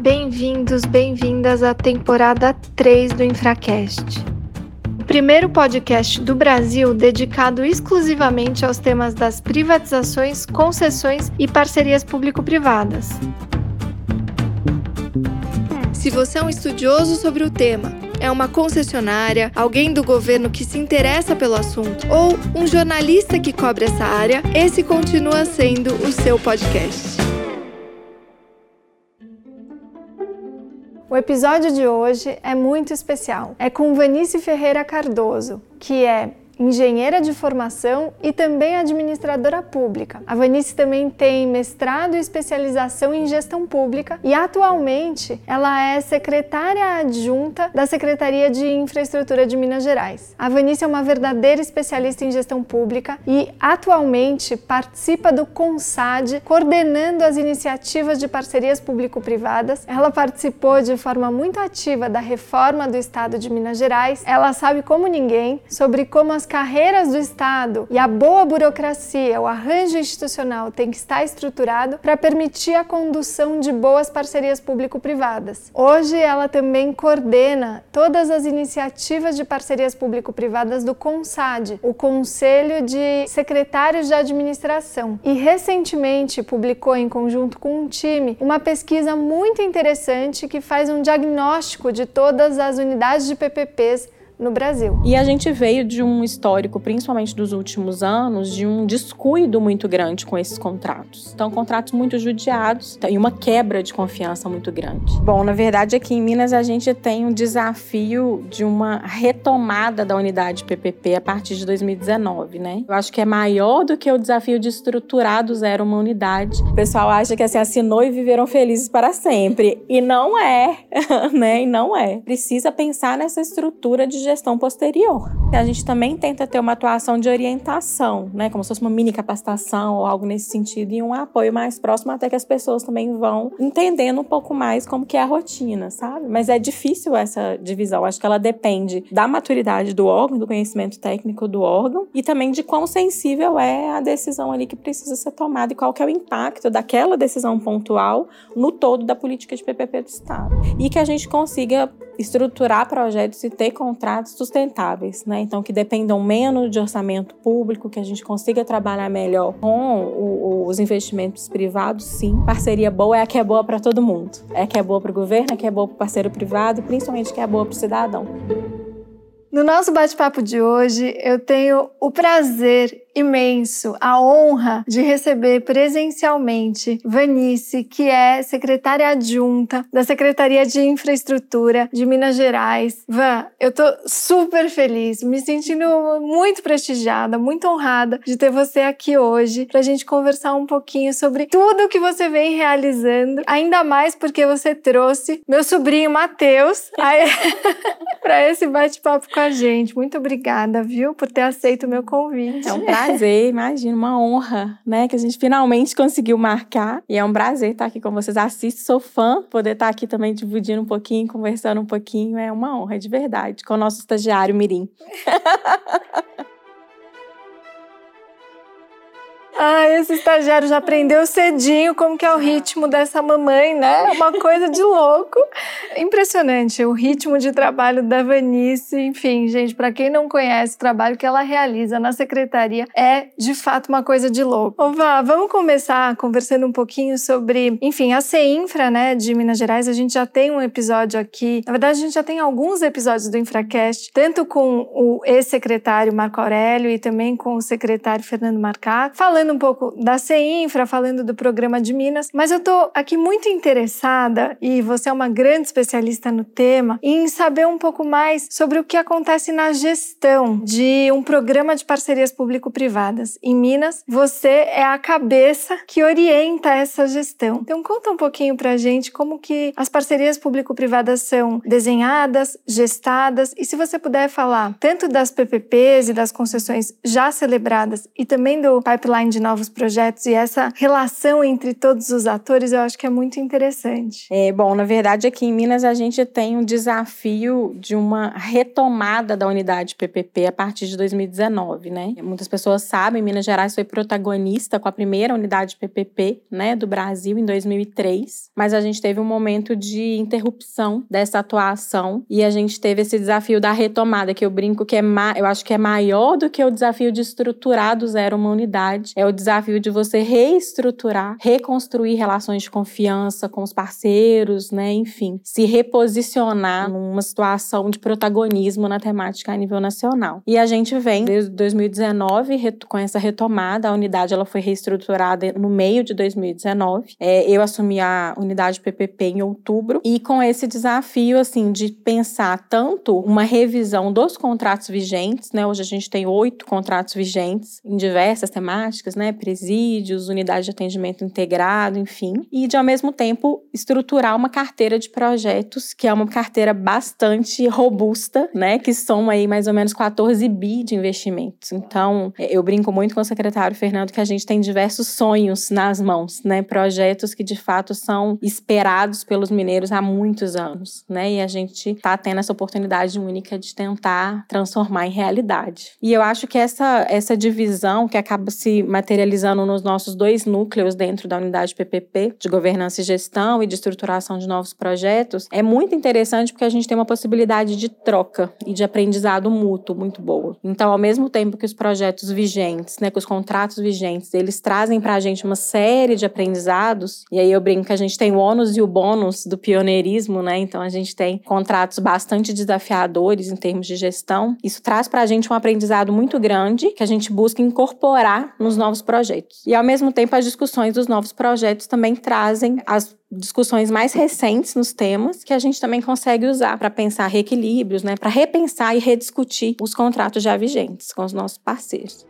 Bem-vindos, bem-vindas à temporada 3 do Infracast. O primeiro podcast do Brasil dedicado exclusivamente aos temas das privatizações, concessões e parcerias público-privadas. Se você é um estudioso sobre o tema, é uma concessionária, alguém do governo que se interessa pelo assunto ou um jornalista que cobre essa área, esse continua sendo o seu podcast. O episódio de hoje é muito especial. É com Vanice Ferreira Cardoso, que é engenheira de formação e também administradora pública. A Vanice também tem mestrado e especialização em gestão pública e atualmente ela é secretária adjunta da Secretaria de Infraestrutura de Minas Gerais. A Vanice é uma verdadeira especialista em gestão pública e atualmente participa do CONSAD, coordenando as iniciativas de parcerias público-privadas. Ela participou de forma muito ativa da reforma do Estado de Minas Gerais. Ela sabe como ninguém sobre como as carreiras do Estado e a boa burocracia, o arranjo institucional tem que estar estruturado para permitir a condução de boas parcerias público-privadas. Hoje ela também coordena todas as iniciativas de parcerias público-privadas do CONSAD, o Conselho de Secretários de Administração, e recentemente publicou em conjunto com um time uma pesquisa muito interessante que faz um diagnóstico de todas as unidades de PPPs no Brasil. E a gente veio de um histórico, principalmente dos últimos anos, de um descuido muito grande com esses contratos. Então, contratos muito judiados e uma quebra de confiança muito grande. Bom, na verdade, aqui em Minas a gente tem um desafio de uma retomada da unidade PPP a partir de 2019, né? Eu acho que é maior do que o desafio de estruturar do zero uma unidade. O pessoal acha que assim assinou e viveram felizes para sempre. E não é, né? E não é. Precisa pensar nessa estrutura de gestão posterior. A gente também tenta ter uma atuação de orientação, né, como se fosse uma mini capacitação ou algo nesse sentido e um apoio mais próximo até que as pessoas também vão entendendo um pouco mais como que é a rotina, sabe? Mas é difícil essa divisão. Acho que ela depende da maturidade do órgão, do conhecimento técnico do órgão e também de quão sensível é a decisão ali que precisa ser tomada e qual que é o impacto daquela decisão pontual no todo da política de PPP do Estado. E que a gente consiga estruturar projetos e ter contratos sustentáveis, né? Então que dependam menos de orçamento público, que a gente consiga trabalhar melhor com o, os investimentos privados, sim. Parceria boa é a que é boa para todo mundo. É a que é boa para o governo, é a que é boa para o parceiro privado, principalmente que é boa para o cidadão. No nosso bate-papo de hoje, eu tenho o prazer imenso a honra de receber presencialmente Vanice, que é secretária adjunta da Secretaria de Infraestrutura de Minas Gerais. Van, eu tô super feliz, me sentindo muito prestigiada, muito honrada de ter você aqui hoje para a gente conversar um pouquinho sobre tudo que você vem realizando, ainda mais porque você trouxe meu sobrinho Matheus para esse bate-papo com a gente. Muito obrigada, viu, por ter aceito o meu convite. É um prazer prazer, imagina, uma honra, né? Que a gente finalmente conseguiu marcar. E é um prazer estar aqui com vocês. Assisto, sou fã. Poder estar aqui também dividindo um pouquinho, conversando um pouquinho. É uma honra, de verdade. Com o nosso estagiário Mirim. Ah, esse estagiário já aprendeu cedinho como que é o ritmo dessa mamãe, né? É uma coisa de louco. Impressionante o ritmo de trabalho da Vanice. Enfim, gente, para quem não conhece o trabalho que ela realiza na secretaria, é de fato uma coisa de louco. Ova, vamos começar conversando um pouquinho sobre, enfim, a CEINFRA, né, de Minas Gerais. A gente já tem um episódio aqui. Na verdade, a gente já tem alguns episódios do Infracast, tanto com o ex-secretário Marco Aurélio e também com o secretário Fernando Marcato, falando falando um pouco da CEINFRA, falando do programa de Minas, mas eu estou aqui muito interessada, e você é uma grande especialista no tema, em saber um pouco mais sobre o que acontece na gestão de um programa de parcerias público-privadas. Em Minas, você é a cabeça que orienta essa gestão. Então conta um pouquinho pra gente como que as parcerias público-privadas são desenhadas, gestadas, e se você puder falar tanto das PPPs e das concessões já celebradas e também do pipeline de de novos projetos e essa relação entre todos os atores eu acho que é muito interessante. É, bom, na verdade aqui em Minas a gente tem um desafio de uma retomada da unidade PPP a partir de 2019, né? Muitas pessoas sabem, Minas Gerais foi protagonista com a primeira unidade PPP, né, do Brasil em 2003, mas a gente teve um momento de interrupção dessa atuação e a gente teve esse desafio da retomada que eu brinco que é eu acho que é maior do que o desafio de estruturar do zero uma unidade, é o desafio de você reestruturar, reconstruir relações de confiança com os parceiros, né, enfim, se reposicionar numa situação de protagonismo na temática a nível nacional. E a gente vem desde 2019 com essa retomada, a unidade ela foi reestruturada no meio de 2019. É, eu assumi a unidade PPP em outubro e com esse desafio assim de pensar tanto uma revisão dos contratos vigentes, né? Hoje a gente tem oito contratos vigentes em diversas temáticas, né? Presídios, unidade de atendimento integrado, enfim, e de ao mesmo tempo estruturar uma carteira de projetos que é uma carteira bastante robusta, né? Que soma aí mais ou menos 14 bi de investimentos. Então, eu brinco muito com o secretário Fernando que a gente tem diversos sonhos nas mãos, né? Projetos que de fato são esperados pelos mineiros há muitos anos, né? E a gente está tendo essa oportunidade única de tentar transformar em realidade. E eu acho que essa, essa divisão que acaba se materializando nos nossos dois núcleos dentro da unidade PPP, de governança e gestão e de estruturação de novos projetos, é muito interessante porque a gente tem uma possibilidade de troca e de aprendizado mútuo muito boa. Então, ao mesmo tempo que os projetos vigentes, né, que os contratos vigentes, eles trazem para a gente uma série de aprendizados, e aí eu brinco que a gente tem o ônus e o bônus do pioneirismo, né? Então, a gente tem contratos bastante desafiadores em termos de gestão. Isso traz para a gente um aprendizado muito grande que a gente busca incorporar nos novos projetos. E, ao mesmo tempo, as discussões dos novos projetos também trazem as discussões mais recentes nos temas que a gente também consegue usar para pensar reequilíbrios, né, para repensar e rediscutir os contratos já vigentes com os nossos parceiros.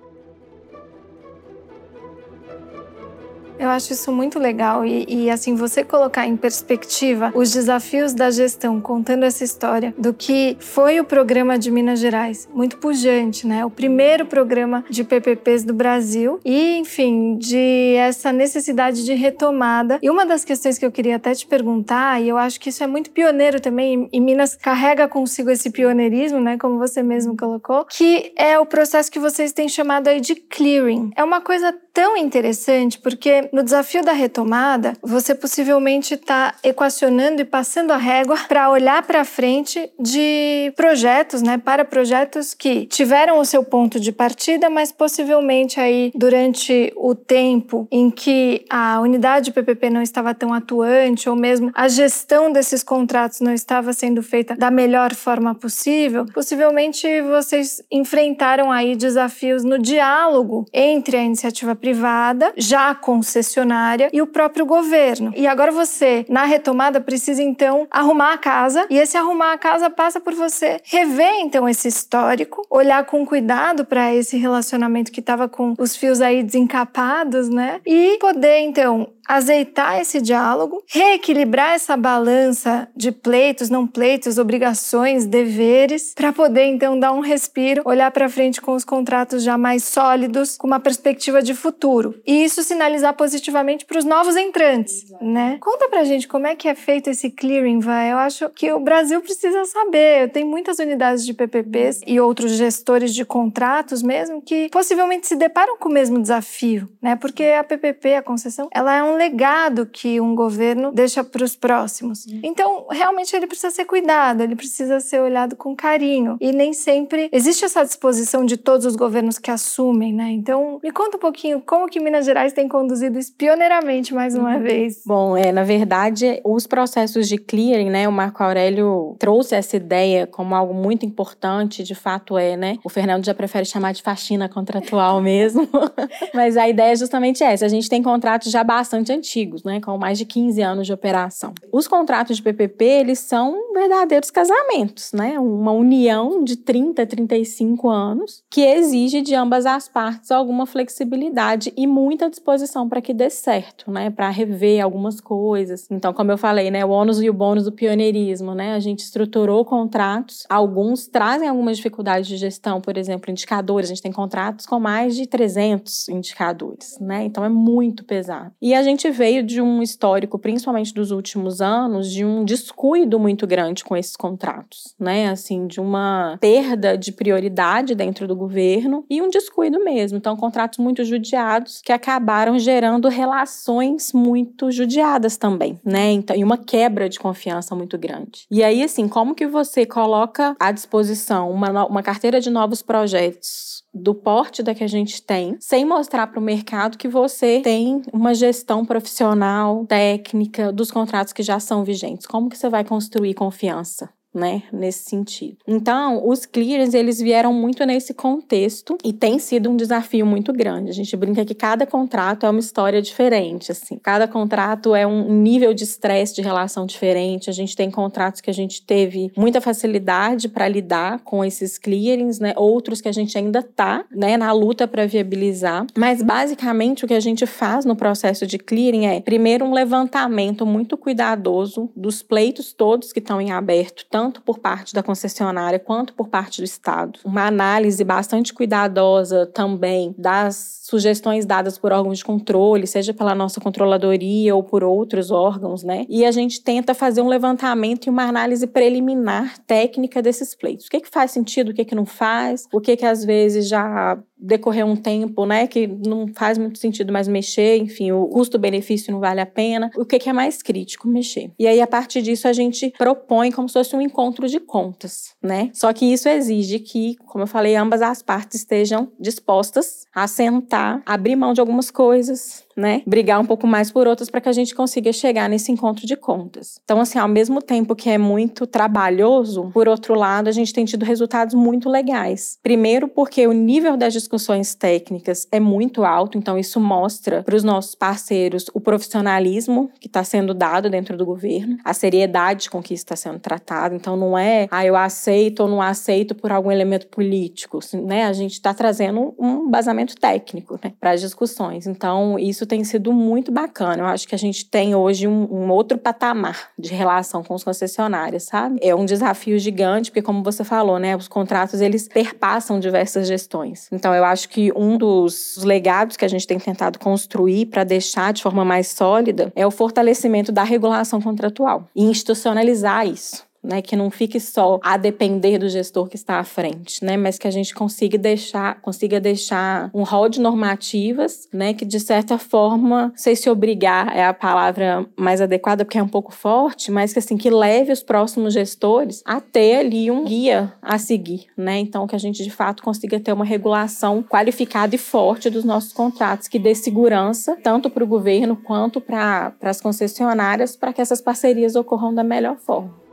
Eu acho isso muito legal e, e, assim você colocar em perspectiva os desafios da gestão, contando essa história do que foi o programa de Minas Gerais, muito pujante, né? O primeiro programa de PPPs do Brasil e, enfim, de essa necessidade de retomada. E uma das questões que eu queria até te perguntar, e eu acho que isso é muito pioneiro também, e Minas carrega consigo esse pioneirismo, né? Como você mesmo colocou, que é o processo que vocês têm chamado aí de clearing. É uma coisa tão interessante porque no desafio da retomada, você possivelmente está equacionando e passando a régua para olhar para frente de projetos, né, para projetos que tiveram o seu ponto de partida, mas possivelmente aí durante o tempo em que a unidade PPP não estava tão atuante ou mesmo a gestão desses contratos não estava sendo feita da melhor forma possível, possivelmente vocês enfrentaram aí desafios no diálogo entre a iniciativa privada, já concessionária e o próprio governo. E agora você, na retomada, precisa então arrumar a casa, e esse arrumar a casa passa por você rever então esse histórico, olhar com cuidado para esse relacionamento que estava com os fios aí desencapados, né? E poder então azeitar esse diálogo, reequilibrar essa balança de pleitos, não pleitos, obrigações, deveres, para poder então dar um respiro, olhar para frente com os contratos já mais sólidos, com uma perspectiva de futuro. E isso sinalizar positivamente para os novos entrantes, né? Conta pra gente como é que é feito esse clearing, vai. Eu acho que o Brasil precisa saber. Tem muitas unidades de PPPs e outros gestores de contratos mesmo que possivelmente se deparam com o mesmo desafio, né? Porque a PPP, a concessão, ela é um legado que um governo deixa para os próximos. Uhum. Então, realmente ele precisa ser cuidado, ele precisa ser olhado com carinho. E nem sempre existe essa disposição de todos os governos que assumem, né? Então, me conta um pouquinho como que Minas Gerais tem conduzido isso pioneiramente mais uma uhum. vez. Bom, é, na verdade, os processos de clearing, né? O Marco Aurélio trouxe essa ideia como algo muito importante, de fato é, né? O Fernando já prefere chamar de faxina contratual mesmo. Mas a ideia é justamente essa. A gente tem contratos já bastante bastante antigos, né, com mais de 15 anos de operação. Os contratos de PPP, eles são verdadeiros casamentos, né? Uma união de 30, 35 anos que exige de ambas as partes alguma flexibilidade e muita disposição para que dê certo, né? Para rever algumas coisas. Então, como eu falei, né? O ônus e o bônus do pioneirismo, né? A gente estruturou contratos. Alguns trazem algumas dificuldades de gestão, por exemplo, indicadores. A gente tem contratos com mais de 300 indicadores, né? Então é muito pesado. E a gente veio de um histórico, principalmente dos últimos anos, de um descuido muito grande com esses contratos, né? Assim, de uma perda de prioridade dentro do governo e um descuido mesmo. Então, contratos muito judiados que acabaram gerando relações muito judiadas também, né? Então, e uma quebra de confiança muito grande. E aí, assim, como que você coloca à disposição uma, uma carteira de novos projetos do porte da que a gente tem, sem mostrar para o mercado que você tem uma gestão profissional, técnica dos contratos que já são vigentes. Como que você vai construir confiança? Né, nesse sentido. Então, os clearings, eles vieram muito nesse contexto e tem sido um desafio muito grande. A gente brinca que cada contrato é uma história diferente, assim. Cada contrato é um nível de estresse de relação diferente. A gente tem contratos que a gente teve muita facilidade para lidar com esses clearings, né? Outros que a gente ainda tá, né, na luta para viabilizar. Mas basicamente o que a gente faz no processo de clearing é, primeiro, um levantamento muito cuidadoso dos pleitos todos que estão em aberto, tanto por parte da concessionária quanto por parte do Estado. Uma análise bastante cuidadosa também das sugestões dadas por órgãos de controle, seja pela nossa controladoria ou por outros órgãos, né? E a gente tenta fazer um levantamento e uma análise preliminar técnica desses pleitos. O que, que faz sentido, o que, que não faz, o que, que às vezes já decorrer um tempo, né, que não faz muito sentido mais mexer, enfim, o custo-benefício não vale a pena. O que, é mais crítico mexer? E aí, a partir disso, a gente propõe como se fosse um encontro de contas, né? Só que isso exige que, como eu falei, ambas as partes estejam dispostas a sentar, abrir mão de algumas coisas, né? Brigar um pouco mais por outras para que a gente consiga chegar nesse encontro de contas. Então, assim, ao mesmo tempo que é muito trabalhoso, por outro lado, a gente tem tido resultados muito legais. Primeiro, porque o nível das discussões técnicas é muito alto, então isso mostra para os nossos parceiros o profissionalismo que está sendo dado dentro do governo, a seriedade com que está sendo tratado. Então, não é, ah, eu aceito ou não aceito por algum elemento político, né? A gente está trazendo um basamento técnico né, para as discussões. Então, isso tem sido muito bacana. Eu acho que a gente tem hoje um, um outro patamar de relação com os concessionários, sabe? É um desafio gigante, porque como você falou, né, os contratos eles perpassam diversas gestões. Então eu acho que um dos legados que a gente tem tentado construir para deixar de forma mais sólida é o fortalecimento da regulação contratual e institucionalizar isso né, que não fique só a depender do gestor que está à frente, né, mas que a gente consiga deixar, consiga deixar um rol de normativas, né, que de certa forma, sei se obrigar é a palavra mais adequada porque é um pouco forte, mas que assim que leve os próximos gestores a ter ali um guia a seguir, né? Então que a gente de fato consiga ter uma regulação qualificada e forte dos nossos contratos que dê segurança tanto para o governo quanto para as concessionárias para que essas parcerias ocorram da melhor forma.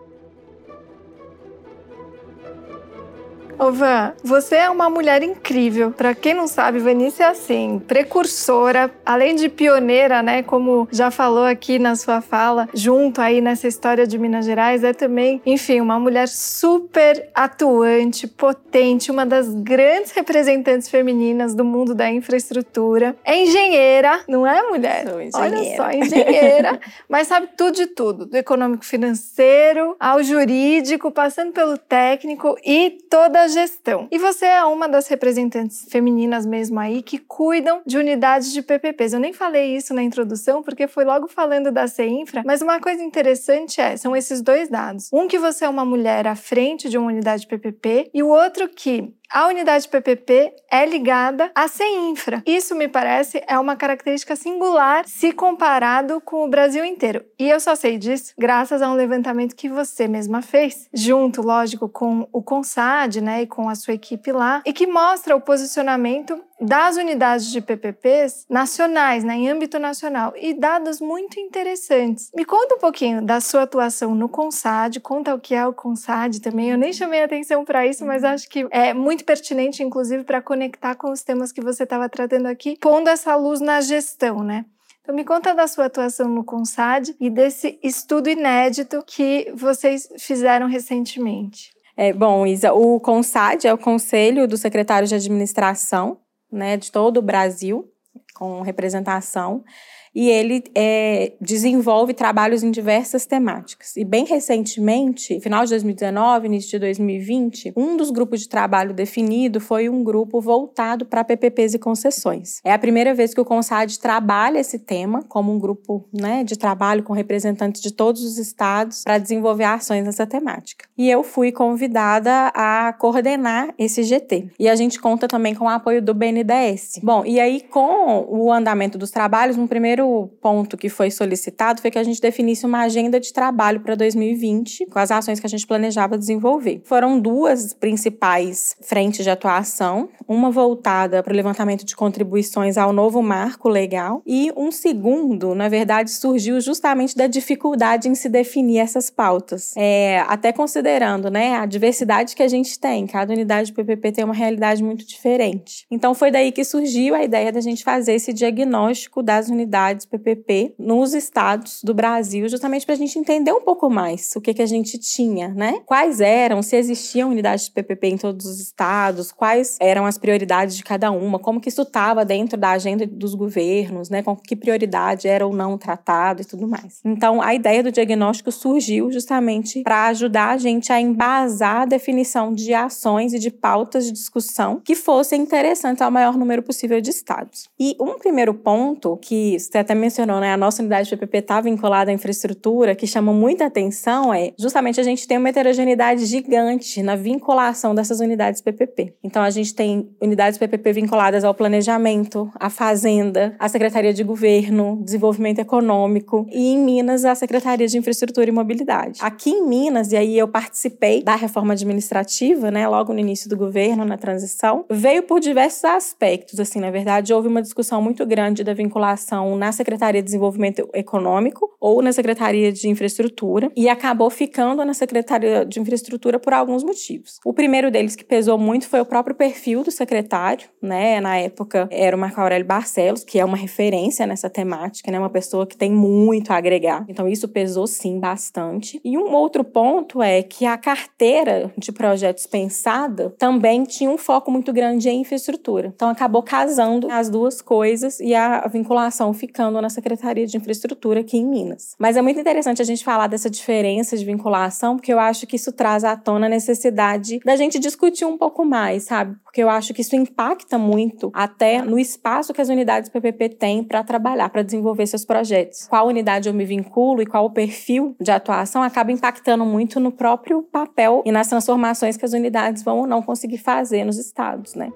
Ô Van, você é uma mulher incrível. Para quem não sabe, Vanice é assim, precursora, além de pioneira, né, como já falou aqui na sua fala, junto aí nessa história de Minas Gerais, é também, enfim, uma mulher super atuante, potente, uma das grandes representantes femininas do mundo da infraestrutura. É engenheira, não é, mulher? Sou engenheira. Olha só, engenheira, mas sabe tudo de tudo, do econômico financeiro ao jurídico, passando pelo técnico e toda gestão. E você é uma das representantes femininas mesmo aí que cuidam de unidades de PPPs. Eu nem falei isso na introdução porque foi logo falando da CEINFRA, mas uma coisa interessante é, são esses dois dados. Um que você é uma mulher à frente de uma unidade de PPP e o outro que a unidade PPP é ligada à CEINFRA. Isso, me parece, é uma característica singular se comparado com o Brasil inteiro. E eu só sei disso graças a um levantamento que você mesma fez, junto, lógico, com o CONSAD né, e com a sua equipe lá, e que mostra o posicionamento das unidades de PPPs nacionais, né, em âmbito nacional, e dados muito interessantes. Me conta um pouquinho da sua atuação no CONSAD, conta o que é o CONSAD também. Eu nem chamei atenção para isso, mas acho que é muito pertinente, inclusive, para conectar com os temas que você estava tratando aqui, pondo essa luz na gestão, né? Então, me conta da sua atuação no CONSAD e desse estudo inédito que vocês fizeram recentemente. É, bom, Isa, o CONSAD é o Conselho dos Secretários de Administração né, de todo o Brasil. com representação e ele é, desenvolve trabalhos em diversas temáticas. E bem recentemente, final de 2019, início de 2020, um dos grupos de trabalho definido foi um grupo voltado para PPPs e concessões. É a primeira vez que o CONSAD trabalha esse tema como um grupo né, de trabalho com representantes de todos os estados para desenvolver ações nessa temática. E eu fui convidada a coordenar esse GT. E a gente conta também com o apoio do BNDES. Bom, e aí com o andamento dos trabalhos, no primeiro primeiro ponto que foi solicitado foi que a gente definisse uma agenda de trabalho para 2020, com as ações que a gente planejava desenvolver. Foram duas principais frentes de atuação, uma voltada para o levantamento de contribuições ao novo marco legal e um segundo, na verdade, surgiu justamente da dificuldade em se definir essas pautas. É, até considerando né, a diversidade que a gente tem, cada unidade de PPP tem uma realidade muito diferente. Então foi daí que surgiu a ideia da gente fazer esse diagnóstico das unidades unidades PPP nos estados do Brasil, justamente para a gente entender um pouco mais o que, que a gente tinha, né? Quais eram, se existiam unidades de PPP em todos os estados, quais eram as prioridades de cada uma, como que isso estava dentro da agenda dos governos, né? Com que prioridade era ou não tratado e tudo mais. Então, a ideia do diagnóstico surgiu justamente para ajudar a gente a embasar a definição de ações e de pautas de discussão que fossem interessantes ao maior número possível de estados. E um primeiro ponto que você até mencionou, né? A nossa unidade de PPP está vinculada à infraestrutura, que chama muita atenção é justamente a gente tem uma heterogeneidade gigante na vinculação dessas unidades PPP. Então a gente tem unidades PPP vinculadas ao planejamento, à fazenda, à Secretaria de Governo, Desenvolvimento Econômico e em Minas a Secretaria de Infraestrutura e Mobilidade. Aqui em Minas, e aí eu participei da reforma administrativa, né, logo no início do governo, na transição, veio por diversos aspectos, assim, na verdade houve uma discussão muito grande da vinculação na Secretaria de Desenvolvimento Econômico ou na Secretaria de Infraestrutura e acabou ficando na Secretaria de Infraestrutura por alguns motivos. O primeiro deles que pesou muito foi o próprio perfil do secretário, né? Na época era o Marco Aurélio Barcelos, que é uma referência nessa temática, né? Uma pessoa que tem muito a agregar. Então isso pesou sim bastante. E um outro ponto é que a carteira de projetos pensada também tinha um foco muito grande em infraestrutura. Então acabou casando as duas coisas e a vinculação ficou ficando na Secretaria de Infraestrutura aqui em Minas. Mas é muito interessante a gente falar dessa diferença de vinculação, porque eu acho que isso traz à tona a necessidade da gente discutir um pouco mais, sabe? Porque eu acho que isso impacta muito até no espaço que as unidades PPP têm para trabalhar, para desenvolver seus projetos. Qual unidade eu me vinculo e qual o perfil de atuação acaba impactando muito no próprio papel e nas transformações que as unidades vão ou não conseguir fazer nos estados, né?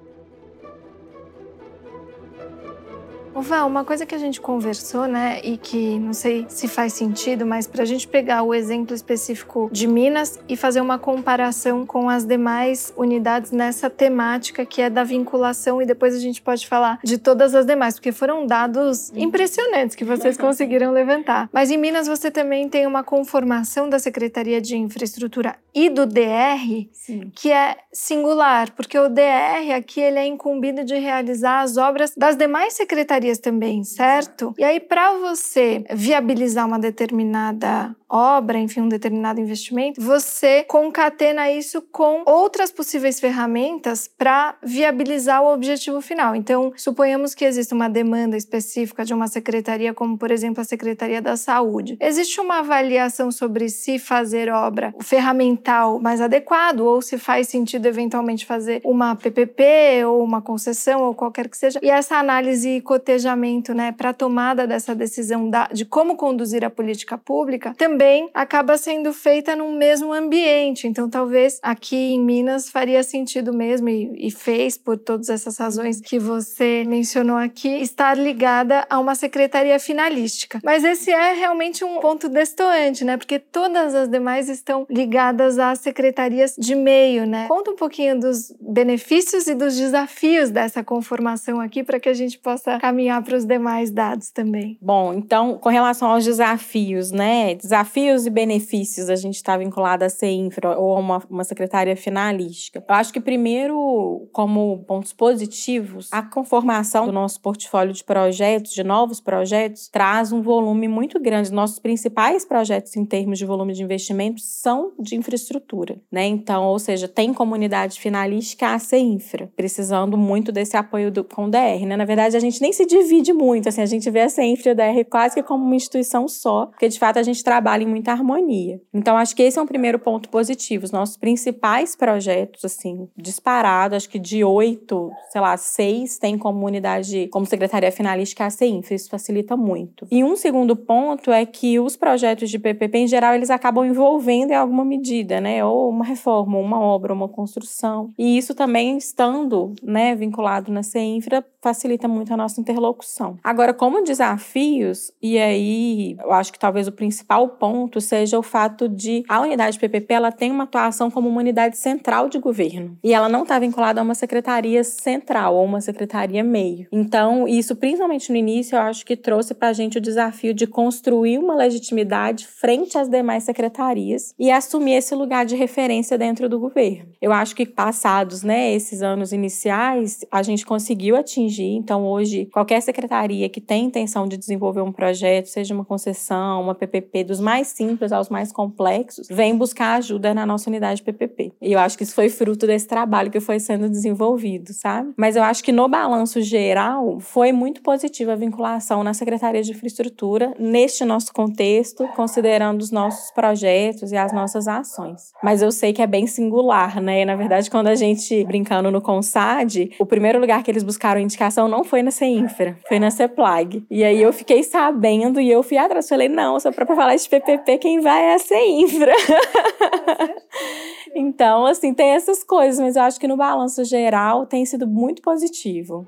Ô Val, uma coisa que a gente conversou, né, e que não sei se faz sentido, mas para a gente pegar o exemplo específico de Minas e fazer uma comparação com as demais unidades nessa temática que é da vinculação, e depois a gente pode falar de todas as demais, porque foram dados impressionantes que vocês conseguiram levantar. Mas em Minas você também tem uma conformação da Secretaria de Infraestrutura e do DR Sim. que é singular, porque o DR aqui ele é incumbido de realizar as obras das demais secretarias também, certo? E aí, para você viabilizar uma determinada obra, enfim, um determinado investimento, você concatena isso com outras possíveis ferramentas para viabilizar o objetivo final. Então, suponhamos que exista uma demanda específica de uma secretaria, como por exemplo a Secretaria da Saúde. Existe uma avaliação sobre se fazer obra ferramental mais adequado ou se faz sentido eventualmente fazer uma PPP ou uma concessão ou qualquer que seja. E essa análise e cotejamento, né, para tomada dessa decisão da, de como conduzir a política pública também também acaba sendo feita no mesmo ambiente. Então, talvez aqui em Minas faria sentido mesmo, e, e fez por todas essas razões que você mencionou aqui, estar ligada a uma secretaria finalística. Mas esse é realmente um ponto destoante, né? Porque todas as demais estão ligadas às secretarias de meio, né? Conta um pouquinho dos benefícios e dos desafios dessa conformação aqui para que a gente possa caminhar para os demais dados também. Bom, então, com relação aos desafios, né? Desafios desafios e benefícios a gente está vinculado a ser infra ou a uma, uma secretaria finalística? Eu acho que, primeiro, como pontos positivos, a conformação do nosso portfólio de projetos, de novos projetos, traz um volume muito grande. Nossos principais projetos em termos de volume de investimento são de infraestrutura, né? Então, ou seja, tem comunidade finalística a ser infra, precisando muito desse apoio do, com o DR, né? Na verdade, a gente nem se divide muito, assim, a gente vê a CENFRA e a DR quase que como uma instituição só, porque de fato a gente trabalha em muita harmonia. Então, acho que esse é um primeiro ponto positivo. Os nossos principais projetos, assim, disparado, acho que de oito, sei lá, seis tem comunidade como secretaria finalística a CENFRA, isso facilita muito. E um segundo ponto é que os projetos de PPP, em geral, eles acabam envolvendo em alguma medida, né? Ou uma reforma, uma obra, uma construção. E isso também estando, né, vinculado na CENFRA, facilita muito a nossa interlocução. Agora, como desafios, e aí eu acho que talvez o principal ponto seja o fato de a unidade PPP ela tem uma atuação como uma unidade central de governo e ela não está vinculada a uma secretaria central ou uma secretaria meio. Então, isso principalmente no início, eu acho que trouxe para a gente o desafio de construir uma legitimidade frente às demais secretarias e assumir esse lugar de referência dentro do governo. Eu acho que passados, né, esses anos iniciais, a gente conseguiu atingir. Então, hoje, qualquer secretaria que tem intenção de desenvolver um projeto, seja uma concessão, uma PPP, dos mais simples aos mais complexos, vem buscar ajuda na nossa unidade PPP. E eu acho que isso foi fruto desse trabalho que foi sendo desenvolvido, sabe? Mas eu acho que no balanço geral, foi muito positiva a vinculação na Secretaria de Infraestrutura, neste nosso contexto, considerando os nossos projetos e as nossas ações. Mas eu sei que é bem singular, né? Na verdade, quando a gente, brincando no CONSAD, o primeiro lugar que eles buscaram indicação não foi na CEINFRA, foi na CEPLAG. E aí eu fiquei sabendo e eu fui atrás. Falei, não, só para falar de PPP, quem vai é a CEINFRA. então, assim, tem essas coisas, mas eu acho que no balanço geral tem sido muito positivo.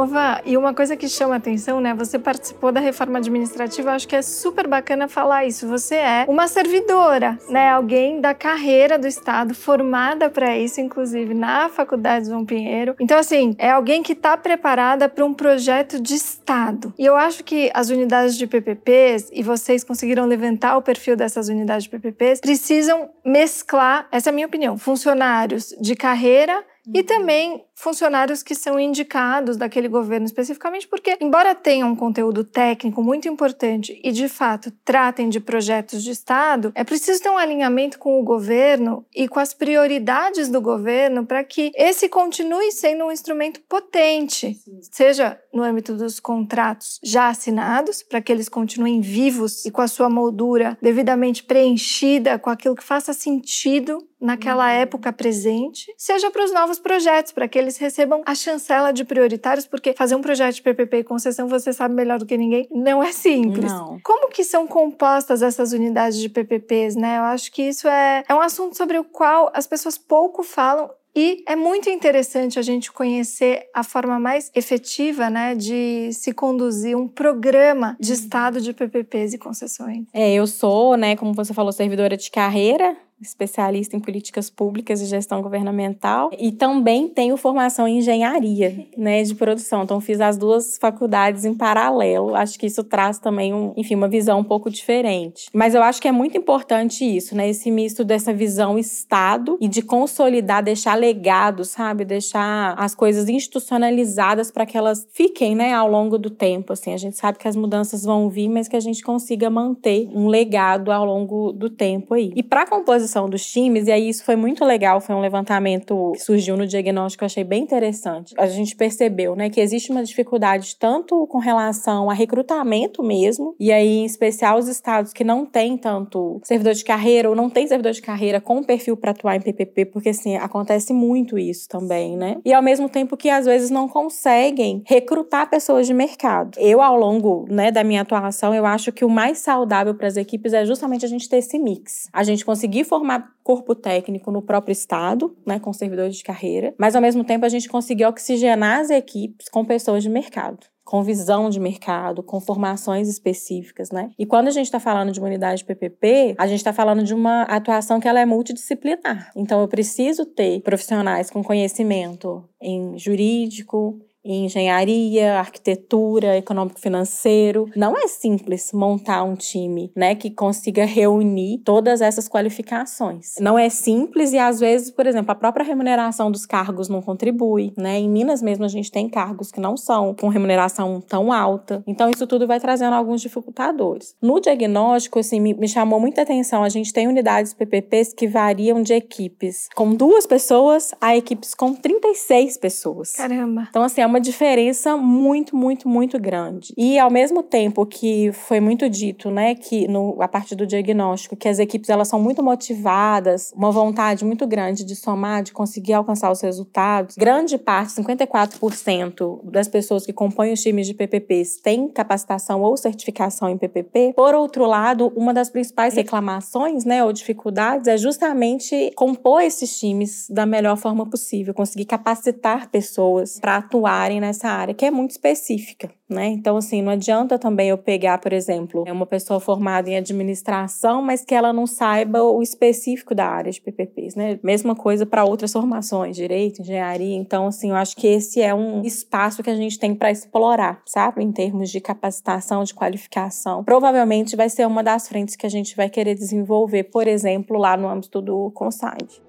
Ova, e uma coisa que chama atenção, né? Você participou da reforma administrativa, acho que é super bacana falar isso. Você é uma servidora, né? Alguém da carreira do Estado, formada para isso, inclusive na Faculdade João Pinheiro. Então, assim, é alguém que está preparada para um projeto de Estado. E eu acho que as unidades de PPPs, e vocês conseguiram levantar o perfil dessas unidades de PPPs, precisam mesclar, essa é a minha opinião, funcionários de carreira e também funcionários que são indicados daquele governo especificamente, porque, embora tenham um conteúdo técnico muito importante e, de fato, tratem de projetos de Estado, é preciso ter um alinhamento com o governo e com as prioridades do governo para que esse continue sendo um instrumento potente, seja no âmbito dos contratos já assinados, para que eles continuem vivos e com a sua moldura devidamente preenchida com aquilo que faça sentido naquela uhum. época presente, seja para os novos projetos, para que eles recebam a chancela de prioritários, porque fazer um projeto de PPP e concessão, você sabe melhor do que ninguém, não é simples. Não. Como que são compostas essas unidades de PPPs, né? Eu acho que isso é, é um assunto sobre o qual as pessoas pouco falam e é muito interessante a gente conhecer a forma mais efetiva né, de se conduzir um programa de uhum. estado de PPPs e concessões. É, eu sou, né, como você falou, servidora de carreira especialista em políticas públicas e gestão governamental e também tenho formação em engenharia, né, de produção. Então fiz as duas faculdades em paralelo. Acho que isso traz também um, enfim, uma visão um pouco diferente. Mas eu acho que é muito importante isso, né, esse misto dessa visão estado e de consolidar, deixar legado, sabe, deixar as coisas institucionalizadas para que elas fiquem, né, ao longo do tempo, assim. A gente sabe que as mudanças vão vir, mas que a gente consiga manter um legado ao longo do tempo aí. E para composição composição dos times, e aí isso foi muito legal, foi um levantamento que surgiu no diagnóstico, eu achei bem interessante. A gente percebeu, né, que existe uma dificuldade tanto com relação a recrutamento mesmo, e aí em especial os estados que não têm tanto servidor de carreira ou não tem servidor de carreira com perfil para atuar em PPP, porque assim, acontece muito isso também, né? E ao mesmo tempo que às vezes não conseguem recrutar pessoas de mercado. Eu ao longo, né, da minha atuação, eu acho que o mais saudável para as equipes é justamente a gente ter esse mix. A gente conseguir formar formar corpo técnico no próprio estado, né, com servidores de carreira, mas ao mesmo tempo a gente conseguiu oxigenar as equipes com pessoas de mercado com visão de mercado, com formações específicas, né? E quando a gente está falando de uma unidade PPP, a gente está falando de uma atuação que ela é multidisciplinar. Então, eu preciso ter profissionais com conhecimento em jurídico, em engenharia, arquitetura, econômico-financeiro. Não é simples montar um time, né, que consiga reunir todas essas qualificações. Não é simples e às vezes, por exemplo, a própria remuneração dos cargos não contribui, né? Em Minas mesmo a gente tem cargos que não são com remuneração tão alta. Então isso tudo vai trazendo alguns dificultadores. No diagnóstico, assim, me, me chamou muita atenção. A gente tem unidades PPPs que variam de equipes com duas pessoas a equipes com 36 pessoas. Caramba. Então assim, é uma diferença muito, muito, muito grande. E ao mesmo tempo que foi muito dito, né, que no, a partir do diagnóstico, que as equipes elas são muito motivadas, uma vontade muito grande de somar, de conseguir alcançar os resultados. Grande parte, 54% das pessoas que compõem os times de PPPs têm capacitação ou certificação em PPP. Por outro lado, uma das principais reclamações, né, ou dificuldades é justamente compor esses times da melhor forma possível, conseguir capacitar pessoas para atuar atuarem nessa área, que é muito específica, né? Então, assim, não adianta também eu pegar, por exemplo, uma pessoa formada em administração, mas que ela não saiba o específico da área de PPPs, né? Mesma coisa para outras formações, direito, engenharia. Então, assim, eu acho que esse é um espaço que a gente tem para explorar, sabe? Em termos de capacitação, de qualificação. Provavelmente vai ser uma das frentes que a gente vai querer desenvolver, por exemplo, lá no âmbito do CONSAID.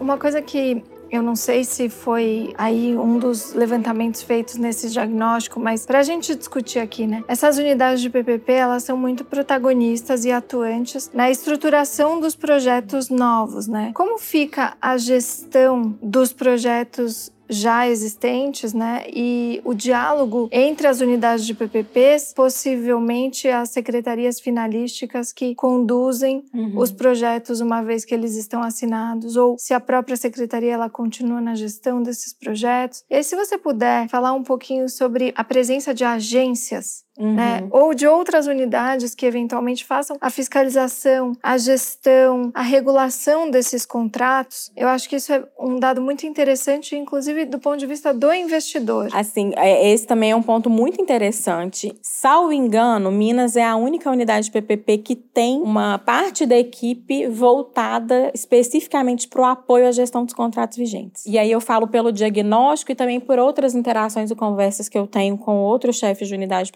Uma coisa que eu não sei se foi aí um dos levantamentos feitos nesse diagnóstico, mas para a gente discutir aqui, né? Essas unidades de PPP elas são muito protagonistas e atuantes na estruturação dos projetos novos, né? Como fica a gestão dos projetos já existentes, né? E o diálogo entre as unidades de PPPs, possivelmente as secretarias finalísticas que conduzem uhum. os projetos uma vez que eles estão assinados, ou se a própria secretaria ela continua na gestão desses projetos. E aí, se você puder falar um pouquinho sobre a presença de agências? Uhum. Né? Ou de outras unidades que eventualmente façam a fiscalização, a gestão, a regulação desses contratos. Eu acho que isso é um dado muito interessante, inclusive do ponto de vista do investidor. Assim, é, esse também é um ponto muito interessante. Salvo engano, Minas é a única unidade de PPP que tem uma parte da equipe voltada especificamente para o apoio à gestão dos contratos vigentes. E aí eu falo pelo diagnóstico e também por outras interações e conversas que eu tenho com outros chefes de unidade de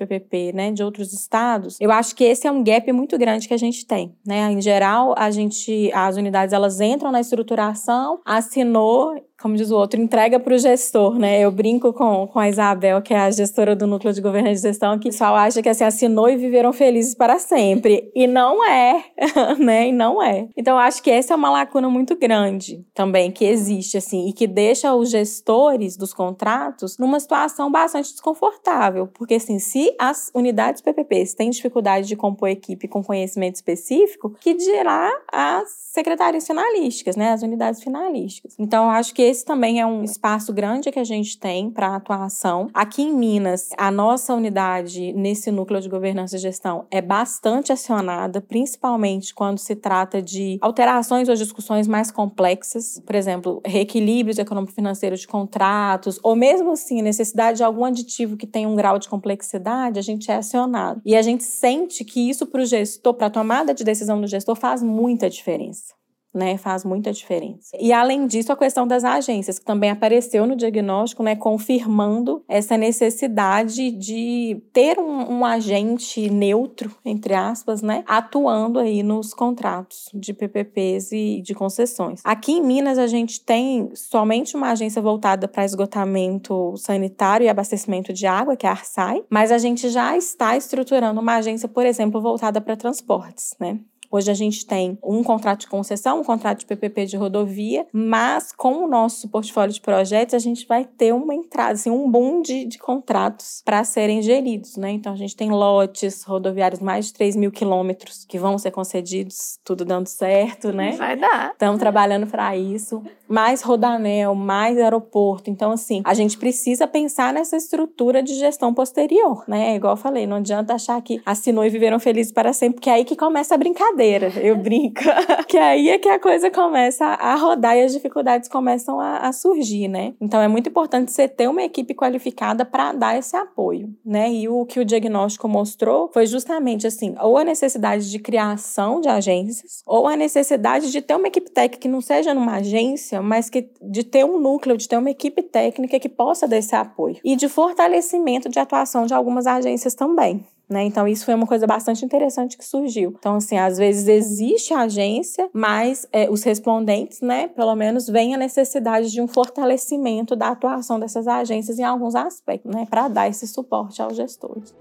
Né, de outros estados, eu acho que esse é um gap muito grande que a gente tem, né? Em geral, a gente, as unidades elas entram na estruturação, assinou como diz o outro, entrega para o gestor, né? Eu brinco com, com a Isabel, que é a gestora do Núcleo de Governo e Gestão, que o pessoal acha que assim, assinou e viveram felizes para sempre. E não é, né? E não é. Então, acho que essa é uma lacuna muito grande também, que existe, assim, e que deixa os gestores dos contratos numa situação bastante desconfortável. Porque, assim, se as unidades PPPs têm dificuldade de compor equipe com conhecimento específico, que dirá as secretarias finalísticas, né? As unidades finalísticas. Então, acho que esse também é um espaço grande que a gente tem para atuação. Aqui em Minas, a nossa unidade nesse núcleo de governança e gestão é bastante acionada, principalmente quando se trata de alterações ou discussões mais complexas, por exemplo, reequilíbrios econômico-financeiros de contratos, ou mesmo assim, necessidade de algum aditivo que tenha um grau de complexidade, a gente é acionado. E a gente sente que isso para o gestor, para a tomada de decisão do gestor, faz muita diferença né, faz muita diferença. E além disso, a questão das agências, que também apareceu no diagnóstico, né, confirmando essa necessidade de ter um, um, agente neutro, entre aspas, né, atuando aí nos contratos de PPPs e de concessões. Aqui em Minas, a gente tem somente uma agência voltada para esgotamento sanitário e abastecimento de água, que é a Arsai, mas a gente já está estruturando uma agência, por exemplo, voltada para transportes, né? Hoje a gente tem um contrato de concessão, um contrato de PPP de rodovia, mas com o nosso portfólio de projetos, a gente vai ter uma entrada, assim, um boom de, de contratos para serem geridos, né? Então a gente tem lotes rodoviários mais de 3 mil quilômetros que vão ser concedidos, tudo dando certo, né? Vai dar. Estamos trabalhando para isso. Mais rodanel, mais aeroporto. Então, assim, a gente precisa pensar nessa estrutura de gestão posterior, né? Igual eu falei, não adianta achar que assinou e viveram felizes para sempre, porque é aí que começa a brincadeira eu brinco. que aí é que a coisa começa a rodar e as dificuldades começam a, a surgir, né? Então é muito importante você ter uma equipe qualificada para dar esse apoio, né? E o que o diagnóstico mostrou foi justamente assim, ou a necessidade de criação de agências, ou a necessidade de ter uma equipe técnica que não seja numa agência, mas que de ter um núcleo, de ter uma equipe técnica que possa dar esse apoio. E de fortalecimento de atuação de algumas agências também. Né? Então, isso foi uma coisa bastante interessante que surgiu. Então, assim, às vezes existe a agência, mas é, os respondentes, né, pelo menos, veem a necessidade de um fortalecimento da atuação dessas agências em alguns aspectos, né, para dar esse suporte aos gestores.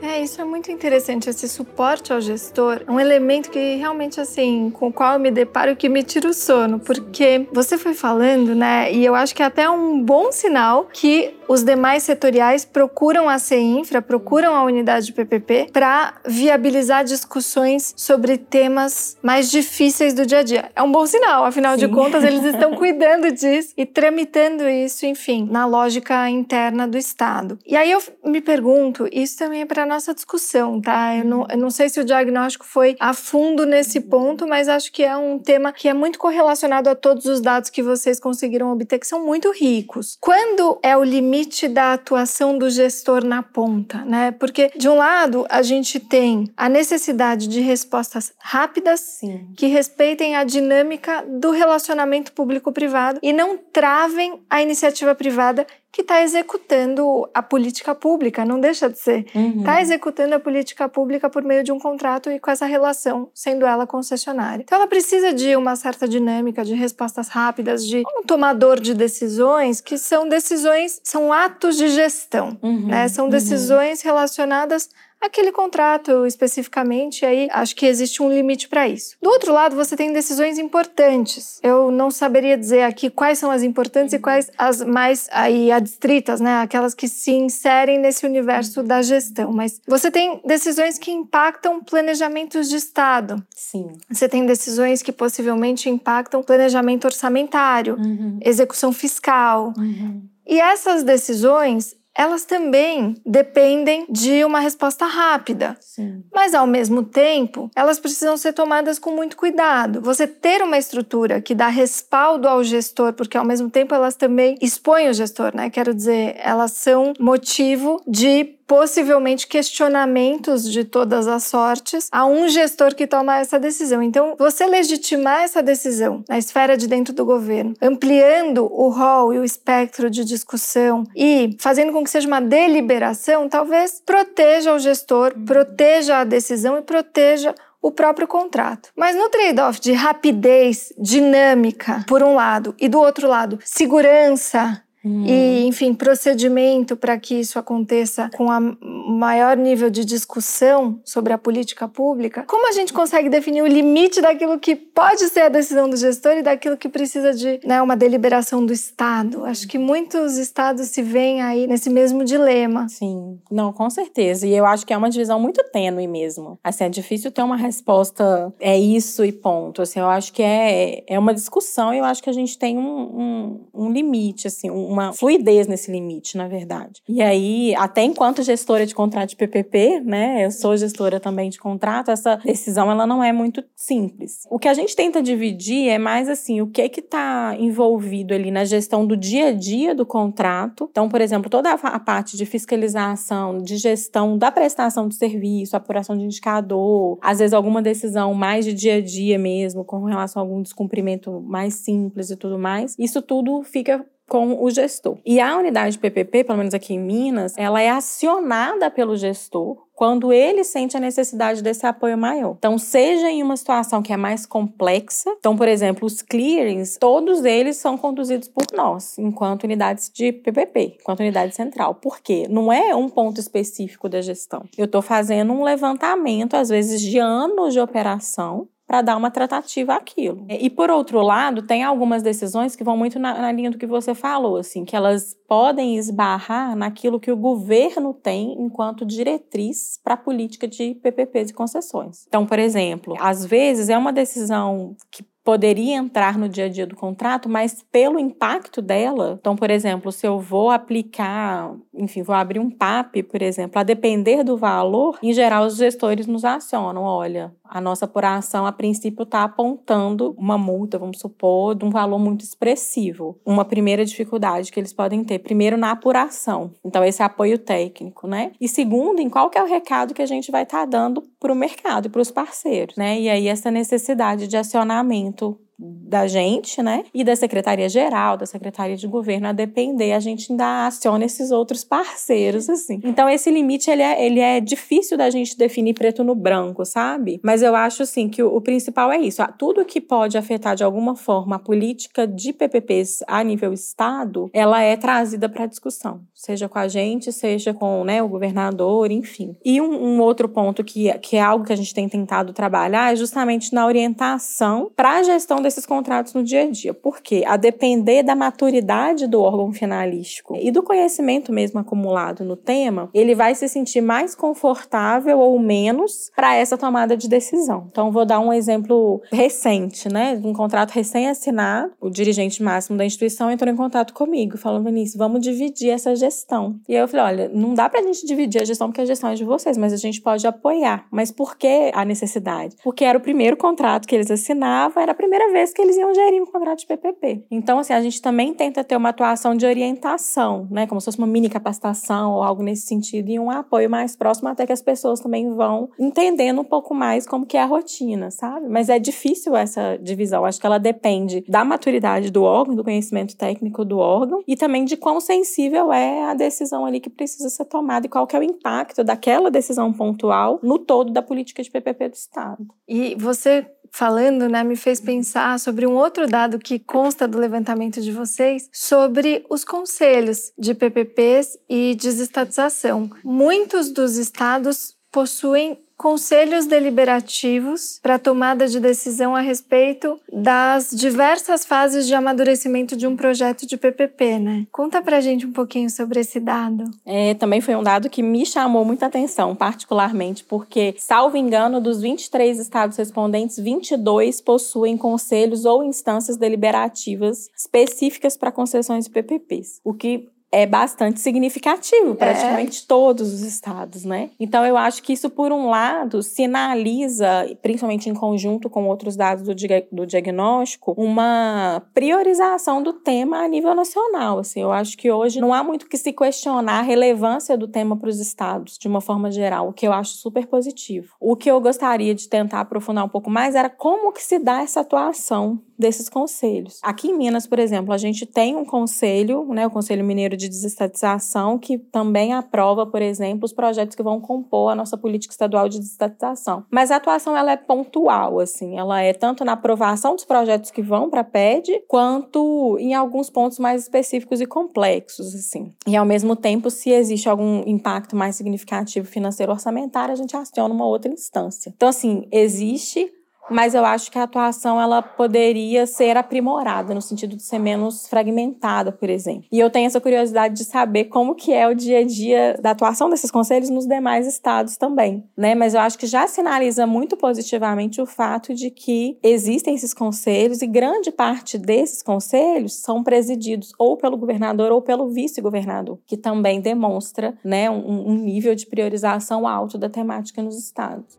É, isso é muito interessante, esse suporte ao gestor, um elemento que realmente, assim, com o qual eu me deparo que me tira o sono, porque você foi falando, né, e eu acho que é até um bom sinal que os demais setoriais procuram a CEINFRA, procuram a unidade de PPP para viabilizar discussões sobre temas mais difíceis do dia a dia. É um bom sinal, afinal Sim. de contas, eles estão cuidando disso e tramitando isso, enfim, na lógica interna do Estado. E aí eu me pergunto, isso também é para nossa discussão, tá? Eu não, eu não sei se o diagnóstico foi a fundo nesse ponto, mas acho que é um tema que é muito correlacionado a todos os dados que vocês conseguiram obter, que são muito ricos. Quando é o limite limite da atuação do gestor na ponta, né? Porque de um lado a gente tem a necessidade de respostas rápidas Sim. que respeitem a dinâmica do relacionamento público-privado e não travem a iniciativa privada que está executando a política pública, não deixa de ser. Está uhum. Tá executando a política pública por meio de um contrato e com essa relação, sendo ela concessionária. Então, ela precisa de uma certa dinâmica, de respostas rápidas, de um tomador de decisões, que são decisões, são atos de gestão, uhum. né? São uhum. decisões uhum. relacionadas aquele contrato especificamente, aí acho que existe um limite para isso. Do outro lado, você tem decisões importantes. Eu não saberia dizer aqui quais são as importantes e quais as mais aí adstritas, né? Aquelas que se inserem nesse universo da gestão. Mas você tem decisões que impactam planejamentos de Estado. Sim. Você tem decisões que possivelmente impactam planejamento orçamentário, uhum. execução fiscal. Uhum. E essas decisões, elas também dependem de uma resposta rápida. Sim. Mas, ao mesmo tempo, elas precisam ser tomadas com muito cuidado. Você ter uma estrutura que dá respaldo ao gestor, porque, ao mesmo tempo, elas também expõem o gestor, né? Quero dizer, elas são motivo de possivelmente questionamentos de todas as sortes a um gestor que toma essa decisão. Então, você legitimar essa decisão na esfera de dentro do governo, ampliando o rol e o espectro de discussão e fazendo com que seja uma deliberação, talvez proteja o gestor, proteja a decisão e proteja o próprio contrato. Mas no trade-off de rapidez, dinâmica, por um lado, e do outro lado, segurança Hum. E, enfim, procedimento para que isso aconteça com a maior nível de discussão sobre a política pública. Como a gente consegue definir o limite daquilo que pode ser a decisão do gestor e daquilo que precisa de né, uma deliberação do Estado? Acho que muitos estados se veem aí nesse mesmo dilema. Sim, não, com certeza. E eu acho que é uma divisão muito tênue mesmo. Assim, é difícil ter uma resposta, é isso e ponto. Assim, eu acho que é, é uma discussão e eu acho que a gente tem um, um, um limite, assim, um uma fluidez nesse limite, na verdade. E aí, até enquanto gestora de contrato de PPP, né, eu sou gestora também de contrato, essa decisão ela não é muito simples. O que a gente tenta dividir é mais assim, o que que está envolvido ali na gestão do dia a dia do contrato. Então, por exemplo, toda a parte de fiscalização, de gestão da prestação de serviço, apuração de indicador, às vezes alguma decisão mais de dia a dia mesmo, com relação a algum descumprimento mais simples e tudo mais. Isso tudo fica com o gestor. E a unidade PPP, pelo menos aqui em Minas, ela é acionada pelo gestor quando ele sente a necessidade desse apoio maior. Então, seja em uma situação que é mais complexa, então, por exemplo, os clearings, todos eles são conduzidos por nós, enquanto unidades de PPP, enquanto unidade central. Por quê? Não é um ponto específico da gestão. Eu estou fazendo um levantamento, às vezes, de anos de operação, para dar uma tratativa àquilo. E por outro lado, tem algumas decisões que vão muito na, na, linha do que você falou, assim, que elas podem esbarrar naquilo que o governo tem enquanto diretriz para a política de PPPs e concessões. Então, por exemplo, às vezes é uma decisão que poderia entrar no dia a dia do contrato, mas pelo impacto dela. Então, por exemplo, se eu vou aplicar, enfim, vou abrir um PAP, por exemplo, a depender do valor, em geral os gestores nos acionam, olha, a nossa apuração a princípio está apontando uma multa, vamos supor, de um valor muito expressivo. Uma primeira dificuldade que eles podem ter, primeiro na apuração. Então esse apoio técnico, né? E segundo, em qual que é o recado que a gente vai estar tá dando para o mercado e para os parceiros, né? E aí essa necessidade de acionamento da gente, né? E da Secretaria-Geral, da Secretaria de Governo, a depender, a gente ainda aciona esses outros parceiros, assim. Então, esse limite, ele é, ele é difícil da gente definir preto no branco, sabe? Mas eu acho, assim, que o, o principal é isso. Tudo que pode afetar, de alguma forma, a política de PPPs a nível Estado, ela é trazida para discussão. Seja com a gente, seja com né, o governador, enfim. E um, um outro ponto que, que é algo que a gente tem tentado trabalhar é justamente na orientação para a gestão desses contratos no dia a dia. Porque, a depender da maturidade do órgão finalístico e do conhecimento mesmo acumulado no tema, ele vai se sentir mais confortável ou menos para essa tomada de decisão. Então, vou dar um exemplo recente, né? Um contrato recém-assinado. O dirigente máximo da instituição entrou em contato comigo, falando: Vinícius, vamos dividir essa gestão. E aí eu falei: olha, não dá para a gente dividir a gestão porque a gestão é de vocês, mas a gente pode apoiar. Mas por que a necessidade? Porque era o primeiro contrato que eles assinavam, era a primeira vez vez que eles iam gerir um contrato de PPP. Então, assim, a gente também tenta ter uma atuação de orientação, né? Como se fosse uma mini capacitação ou algo nesse sentido e um apoio mais próximo até que as pessoas também vão entendendo um pouco mais como que é a rotina, sabe? Mas é difícil essa divisão. Acho que ela depende da maturidade do órgão, do conhecimento técnico do órgão e também de quão sensível é a decisão ali que precisa ser tomada e qual que é o impacto daquela decisão pontual no todo da política de PPP do Estado. E você falando, né, me fez pensar sobre um outro dado que consta do levantamento de vocês sobre os conselhos de PPPs e desestatização. Muitos dos estados possuem conselhos deliberativos para tomada de decisão a respeito das diversas fases de amadurecimento de um projeto de PPP, né? Conta pra gente um pouquinho sobre esse dado. É, também foi um dado que me chamou muita atenção, particularmente porque, salvo engano, dos 23 estados respondentes, 22 possuem conselhos ou instâncias deliberativas específicas para concessões de PPPs, o que é bastante significativo, praticamente é. todos os estados, né? Então eu acho que isso, por um lado, sinaliza, principalmente em conjunto com outros dados do, do diagnóstico, uma priorização do tema a nível nacional. Assim, eu acho que hoje não há muito que se questionar a relevância do tema para os estados, de uma forma geral, o que eu acho super positivo. O que eu gostaria de tentar aprofundar um pouco mais era como que se dá essa atuação desses conselhos. Aqui em Minas, por exemplo, a gente tem um conselho, né, o Conselho Mineiro de Desestatização, que também aprova, por exemplo, os projetos que vão compor a nossa política estadual de desestatização. Mas a atuação ela é pontual, assim, ela é tanto na aprovação dos projetos que vão para a PED, quanto em alguns pontos mais específicos e complexos, assim. E ao mesmo tempo, se existe algum impacto mais significativo financeiro orçamentário, a gente aciona uma outra instância. Então, assim, existe mas eu acho que a atuação ela poderia ser aprimorada no sentido de ser menos fragmentada, por exemplo. E eu tenho essa curiosidade de saber como que é o dia a dia da atuação desses conselhos nos demais estados também, né? Mas eu acho que já sinaliza muito positivamente o fato de que existem esses conselhos e grande parte desses conselhos são presididos ou pelo governador ou pelo vice-governador, que também demonstra, né, um, um nível de priorização alto da temática nos estados.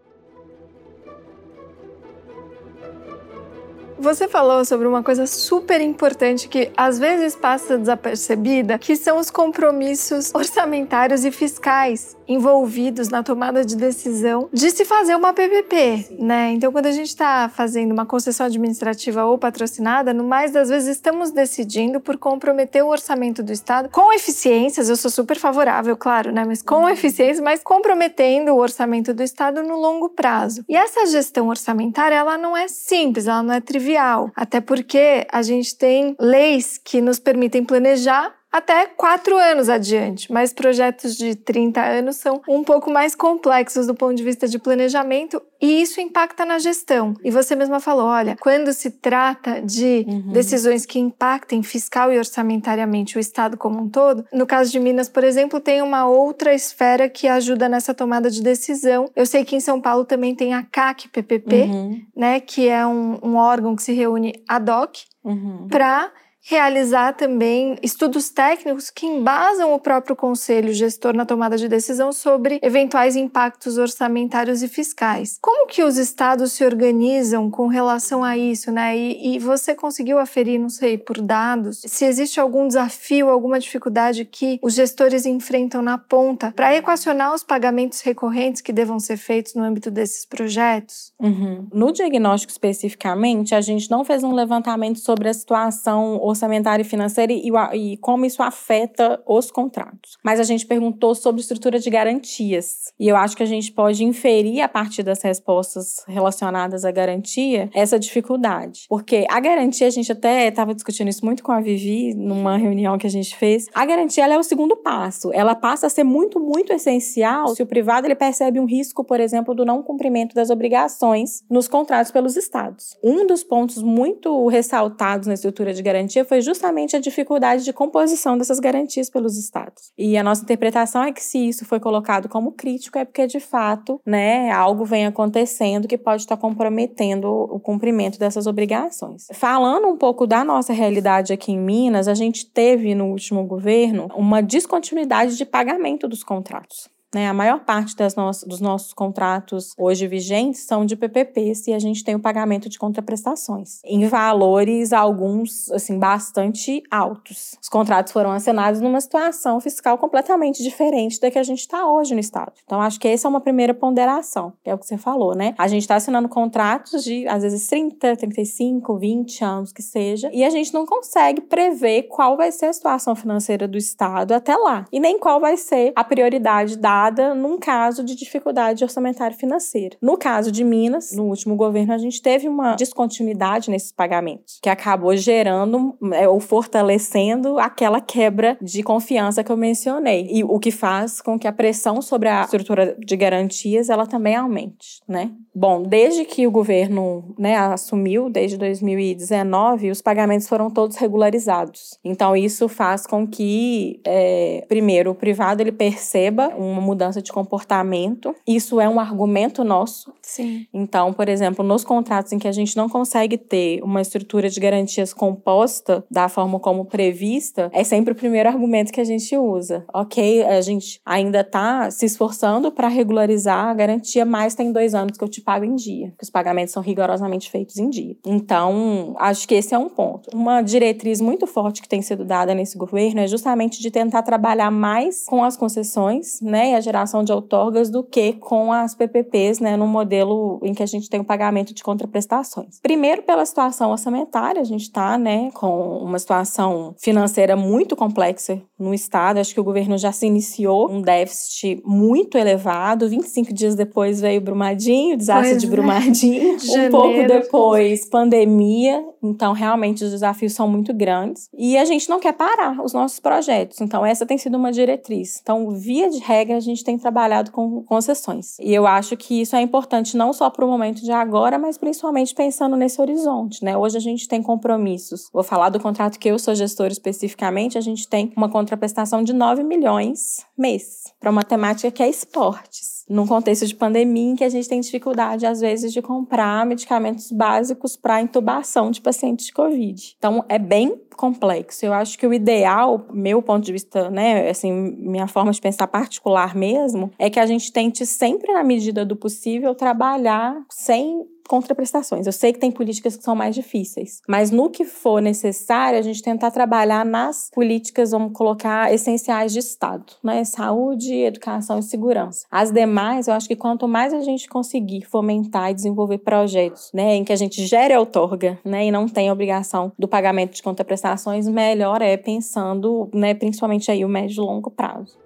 Você falou sobre uma coisa super importante que às vezes passa desapercebida, que são os compromissos orçamentários e fiscais envolvidos na tomada de decisão de se fazer uma PPP, Sim. né? Então, quando a gente está fazendo uma concessão administrativa ou patrocinada, no mais das vezes estamos decidindo por comprometer o orçamento do Estado com eficiências. Eu sou super favorável, claro, né? Mas com uhum. eficiência, mas comprometendo o orçamento do Estado no longo prazo. E essa gestão orçamentária, ela não é simples, ela não é trivial trivial, até porque a gente tem leis que nos permitem planejar até quatro anos adiante, mas projetos de 30 anos são um pouco mais complexos do ponto de vista de planejamento e isso impacta na gestão. E você mesma falou: olha, quando se trata de uhum. decisões que impactem fiscal e orçamentariamente o Estado como um todo, no caso de Minas, por exemplo, tem uma outra esfera que ajuda nessa tomada de decisão. Eu sei que em São Paulo também tem a CAC PPP, uhum. né, que é um, um órgão que se reúne ad hoc uhum. para realizar também estudos técnicos que embasam o próprio conselho gestor na tomada de decisão sobre eventuais impactos orçamentários e fiscais. Como que os estados se organizam com relação a isso, né? E, e você conseguiu aferir, não sei, por dados, se existe algum desafio, alguma dificuldade que os gestores enfrentam na ponta para equacionar os pagamentos recorrentes que devam ser feitos no âmbito desses projetos? Uhum. No diagnóstico especificamente, a gente não fez um levantamento sobre a situação orçamentária e financeira e, e, como isso afeta os contratos. Mas a gente perguntou sobre estrutura de garantias. E eu acho que a gente pode inferir a partir das respostas relacionadas à garantia essa dificuldade. Porque a garantia, a gente até estava discutindo isso muito com a Vivi numa reunião que a gente fez. A garantia é o segundo passo. Ela passa a ser muito, muito essencial se o privado ele percebe um risco, por exemplo, do não cumprimento das obrigações nos contratos pelos estados. Um dos pontos muito ressaltados na estrutura de garantia foi justamente a dificuldade de composição dessas garantias pelos estados. E a nossa interpretação é que se isso foi colocado como crítico é porque de fato, né, algo vem acontecendo que pode estar comprometendo o cumprimento dessas obrigações. Falando um pouco da nossa realidade aqui em Minas, a gente teve no último governo uma descontinuidade de pagamento dos contratos. Né? A maior parte dos nossos contratos hoje vigentes são de PPPs e a gente tem o pagamento de contraprestações, em valores alguns assim bastante altos. Os contratos foram assinados numa situação fiscal completamente diferente da que a gente está hoje no Estado. Então, acho que essa é uma primeira ponderação, que é o que você falou, né? A gente está assinando contratos de, às vezes, 30, 35, 20 anos que seja, e a gente não consegue prever qual vai ser a situação financeira do Estado até lá, e nem qual vai ser a prioridade da num caso de dificuldade orçamentária financeira. No caso de Minas, no último governo, a gente teve uma descontinuidade nesses pagamentos, que acabou gerando é, ou fortalecendo aquela quebra de confiança que eu mencionei. E o que faz com que a pressão sobre a estrutura de garantias ela também aumente, né? Bom, desde que o governo né, assumiu, desde 2019, os pagamentos foram todos regularizados. Então, isso faz com que, é, primeiro, o privado ele perceba uma mudança de comportamento. Isso é um argumento nosso. Sim. Então, por exemplo, nos contratos em que a gente não consegue ter uma estrutura de garantias composta da forma como prevista, é sempre o primeiro argumento que a gente usa. Ok, a gente ainda está se esforçando para regularizar a garantia, mas tem dois anos que eu te pago em dia, que os pagamentos são rigorosamente feitos em dia. Então, acho que esse é um ponto. Uma diretriz muito forte que tem sido dada nesse governo é justamente de tentar trabalhar mais com as concessões, né, a geração de outorgas do que com as PPPs, né, no modelo em que a gente tem o pagamento de contraprestações. Primeiro, pela situação orçamentária, a gente está, né, com uma situação financeira muito complexa no estado. Acho que o governo já se iniciou um déficit muito elevado. 25 dias depois veio Brumadinho, desastre pois de é. Brumadinho. É. um pouco depois, pandemia. Então, realmente, os desafios são muito grandes. E a gente não quer parar os nossos projetos. Então, essa tem sido uma diretriz. Então, via de regra, a gente tem trabalhado com concessões. E eu acho que isso é importante não só para o momento de agora, mas principalmente pensando nesse horizonte, né? Hoje a gente tem compromissos. Vou falar do contrato que eu sou gestor especificamente, a gente tem uma contraprestação de 9 milhões mês para uma temática que é esportes num contexto de pandemia em que a gente tem dificuldade, às vezes, de comprar medicamentos básicos para intubação de pacientes de Covid. Então, é bem complexo. Eu acho que o ideal, meu ponto de vista, né, assim, minha forma de pensar particular mesmo, é que a gente tente sempre, na medida do possível, trabalhar sem contraprestações. Eu sei que tem políticas que são mais difíceis, mas no que for necessário, a gente tentar trabalhar nas políticas, vamos colocar, essenciais de Estado, né? Saúde, educação e segurança. As demais, eu acho que quanto mais a gente conseguir fomentar e desenvolver projetos, né, em que a gente gere a outorga, né, e não tem obrigação do pagamento de contraprestações, melhor é pensando, né, principalmente aí o médio e longo prazo.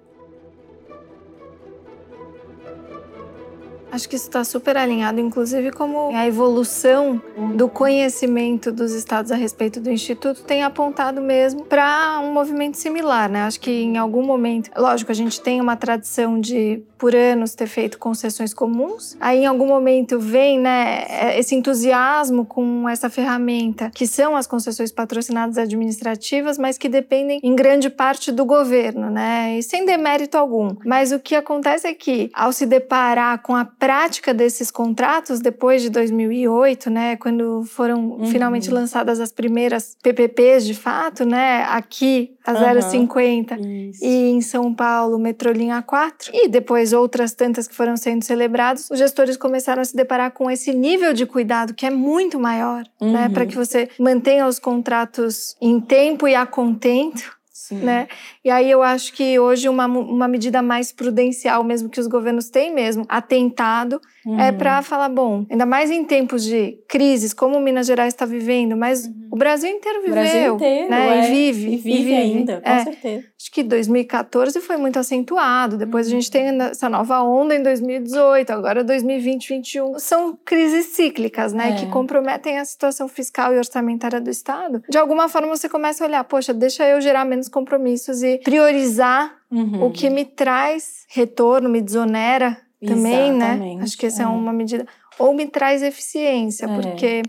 Acho que isso está super alinhado, inclusive como a evolução do conhecimento dos estados a respeito do Instituto tem apontado mesmo para um movimento similar, né? Acho que em algum momento, lógico, a gente tem uma tradição de, por anos, ter feito concessões comuns. Aí, em algum momento, vem, né, esse entusiasmo com essa ferramenta, que são as concessões patrocinadas administrativas, mas que dependem em grande parte do governo, né? E sem demérito algum. Mas o que acontece é que, ao se deparar com a prática desses contratos depois de 2008, né, quando foram uhum. finalmente lançadas as primeiras PPPs de fato, né, aqui a uhum. 050 Isso. e em São Paulo Metrolinha 4 e depois outras tantas que foram sendo celebradas, os gestores começaram a se deparar com esse nível de cuidado que é muito maior, né, uhum. né, para que você mantenha os contratos em tempo e a contento Né? E aí eu acho que hoje uma, uma medida mais prudencial mesmo que os governos têm mesmo atentado uhum. é para falar, bom, ainda mais em tempos de crises, como Minas Gerais está vivendo, mas uhum. o Brasil inteiro viveu. O Brasil inteiro, né? É. E vive. E vive, e vive. ainda, com é. certeza. Acho que 2014 foi muito acentuado, depois uhum. a gente tem essa nova onda em 2018, agora 2020, 2021. São crises cíclicas, né? É. Que comprometem a situação fiscal e orçamentária do Estado. De alguma forma você começa a olhar, poxa, deixa eu gerar menos compromissos e priorizar uhum. o que me traz retorno, me desonera também, né? Exatamente. né? Acho que essa é. é. uma medida. Ou me traz eficiência, é. porque.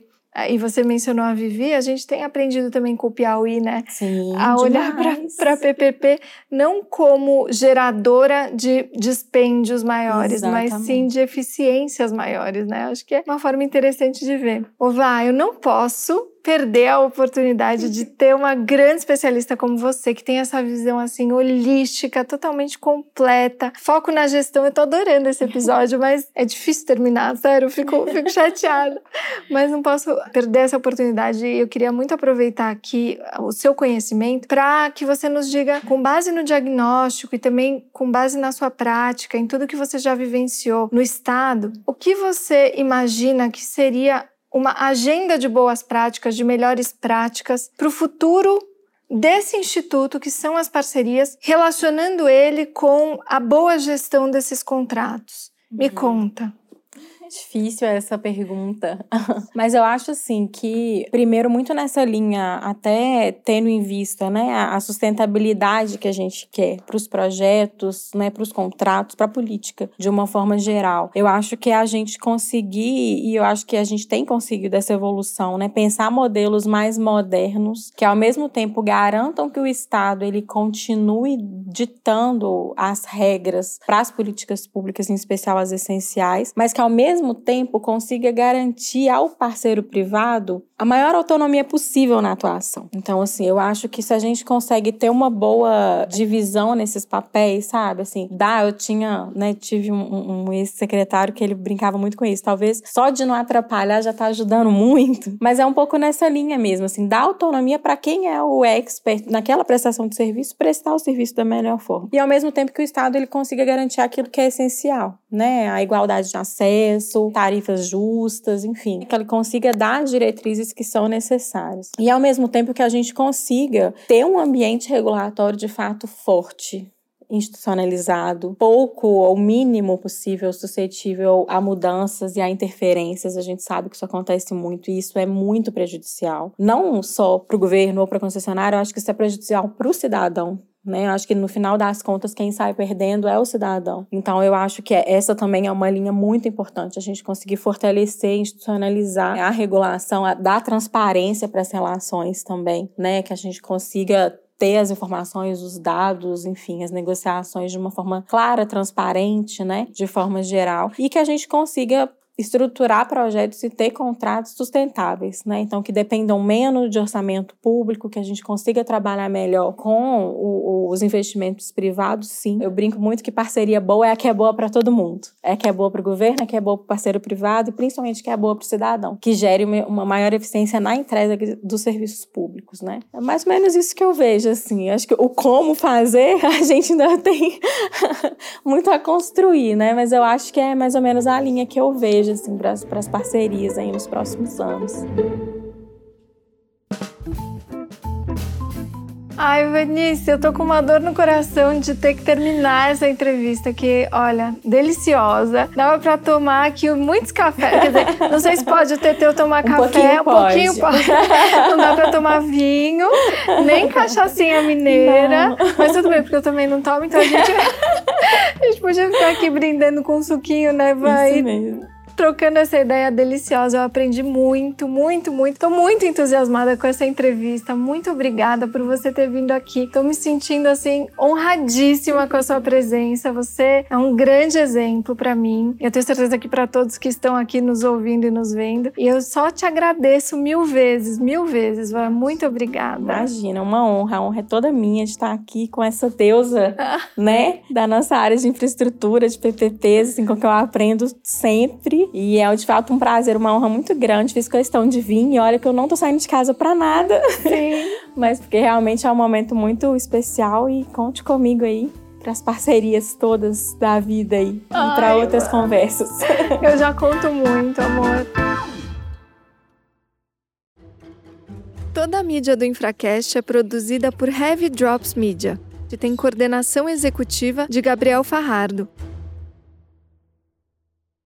E você mencionou a Vivi, a gente tem aprendido também com o Piauí, né? Sim, a olhar para a PPP não como geradora de dispêndios maiores, Exatamente. mas sim de eficiências maiores, né? Acho que é uma forma interessante de ver. Ová, eu não posso perder a oportunidade de ter uma grande especialista como você, que tem essa visão assim holística, totalmente completa. Foco na gestão. Eu tô adorando esse episódio, mas é difícil terminar, sério, eu fico, fico chateada. Mas não posso perder essa oportunidade e eu queria muito aproveitar aqui o seu conhecimento para que você nos diga, com base no diagnóstico e também com base na sua prática, em tudo que você já vivenciou no estado, o que você imagina que seria uma agenda de boas práticas, de melhores práticas para o futuro desse instituto, que são as parcerias, relacionando ele com a boa gestão desses contratos. Me uhum. conta. Difícil essa pergunta. Mas eu acho assim que, primeiro, muito nessa linha, até tendo em vista né, a sustentabilidade que a gente quer para os projetos, né, para os contratos, para a política, de uma forma geral. Eu acho que a gente conseguir, e eu acho que a gente tem conseguido essa evolução, né, pensar modelos mais modernos, que ao mesmo tempo garantam que o Estado ele continue ditando as regras para as políticas públicas, em especial as essenciais, mas que ao mesmo mesmo tempo consiga garantir ao parceiro privado a maior autonomia possível na atuação. Então, assim, eu acho que se a gente consegue ter uma boa divisão nesses papéis, sabe? Assim, dá, eu tinha, né, tive um, um ex-secretário que ele brincava muito com isso. Talvez só de não atrapalhar já tá ajudando muito, mas é um pouco nessa linha mesmo, assim, dá autonomia para quem é o expert naquela prestação de serviço, prestar o serviço da melhor forma. E ao mesmo tempo que o Estado ele consiga garantir aquilo que é essencial, né? A igualdade de acesso, tarifas justas, enfim, que ele consiga dar diretrizes que são necessárias. E ao mesmo tempo que a gente consiga ter um ambiente regulatório de fato forte, institucionalizado, pouco ou mínimo possível suscetível a mudanças e a interferências. A gente sabe que isso acontece muito e isso é muito prejudicial. Não só para o governo ou para a concessionária, eu acho que isso é prejudicial para o cidadão né? Acho que no final das contas quem sai perdendo é o cidadão. Então eu acho que essa também é uma linha muito importante a gente conseguir fortalecer, institucionalizar a regulação, a dar transparência para as relações também, né? Que a gente consiga ter as informações, os dados, enfim, as negociações de uma forma clara, transparente, né, de forma geral, e que a gente consiga estruturar projetos e ter contratos sustentáveis, né? Então, que dependam menos de orçamento público, que a gente consiga trabalhar melhor com o, os investimentos privados, sim. Eu brinco muito que parceria boa é a que é boa para todo mundo. É a que é boa para o governo, é a que é boa para o parceiro privado e principalmente que é boa para o cidadão, que gere uma maior eficiência na entrega dos serviços públicos, né? É mais ou menos isso que eu vejo, assim. Acho que o como fazer, a gente ainda tem muito a construir, né? Mas eu acho que é mais ou menos a linha que eu vejo assim, para as parcerias aí nos próximos anos. Ai, Vanice, eu tô com uma dor no coração de ter que terminar essa entrevista, que, olha, deliciosa. Dava pra tomar aqui muitos cafés. Quer dizer, não sei se pode o TT eu tomar Um café, pouquinho um pouquinho pode. pode. Não dá pra tomar vinho, nem cachaçinha mineira. Não. Mas tudo bem, porque eu também não tomo, então a gente, a gente podia ficar aqui brindando com suquinho, né? Vai Isso mesmo. Trocando essa ideia deliciosa. Eu aprendi muito, muito, muito. Tô muito entusiasmada com essa entrevista. Muito obrigada por você ter vindo aqui. Tô me sentindo assim honradíssima com a sua presença. Você é um grande exemplo para mim. Eu tenho certeza que para todos que estão aqui nos ouvindo e nos vendo. E eu só te agradeço mil vezes, mil vezes. Vá. Muito obrigada. Imagina, uma honra. A honra é toda minha de estar aqui com essa deusa, né? Da nossa área de infraestrutura, de PPPs, assim, com que eu aprendo sempre. E é, de fato, um prazer, uma honra muito grande. Fiz questão de vir e olha que eu não tô saindo de casa pra nada. Sim. Mas porque realmente é um momento muito especial e conte comigo aí para as parcerias todas da vida aí e para outras conversas. Eu já conto muito, amor. Toda a mídia do Infracast é produzida por Heavy Drops Media, que tem coordenação executiva de Gabriel Farrardo.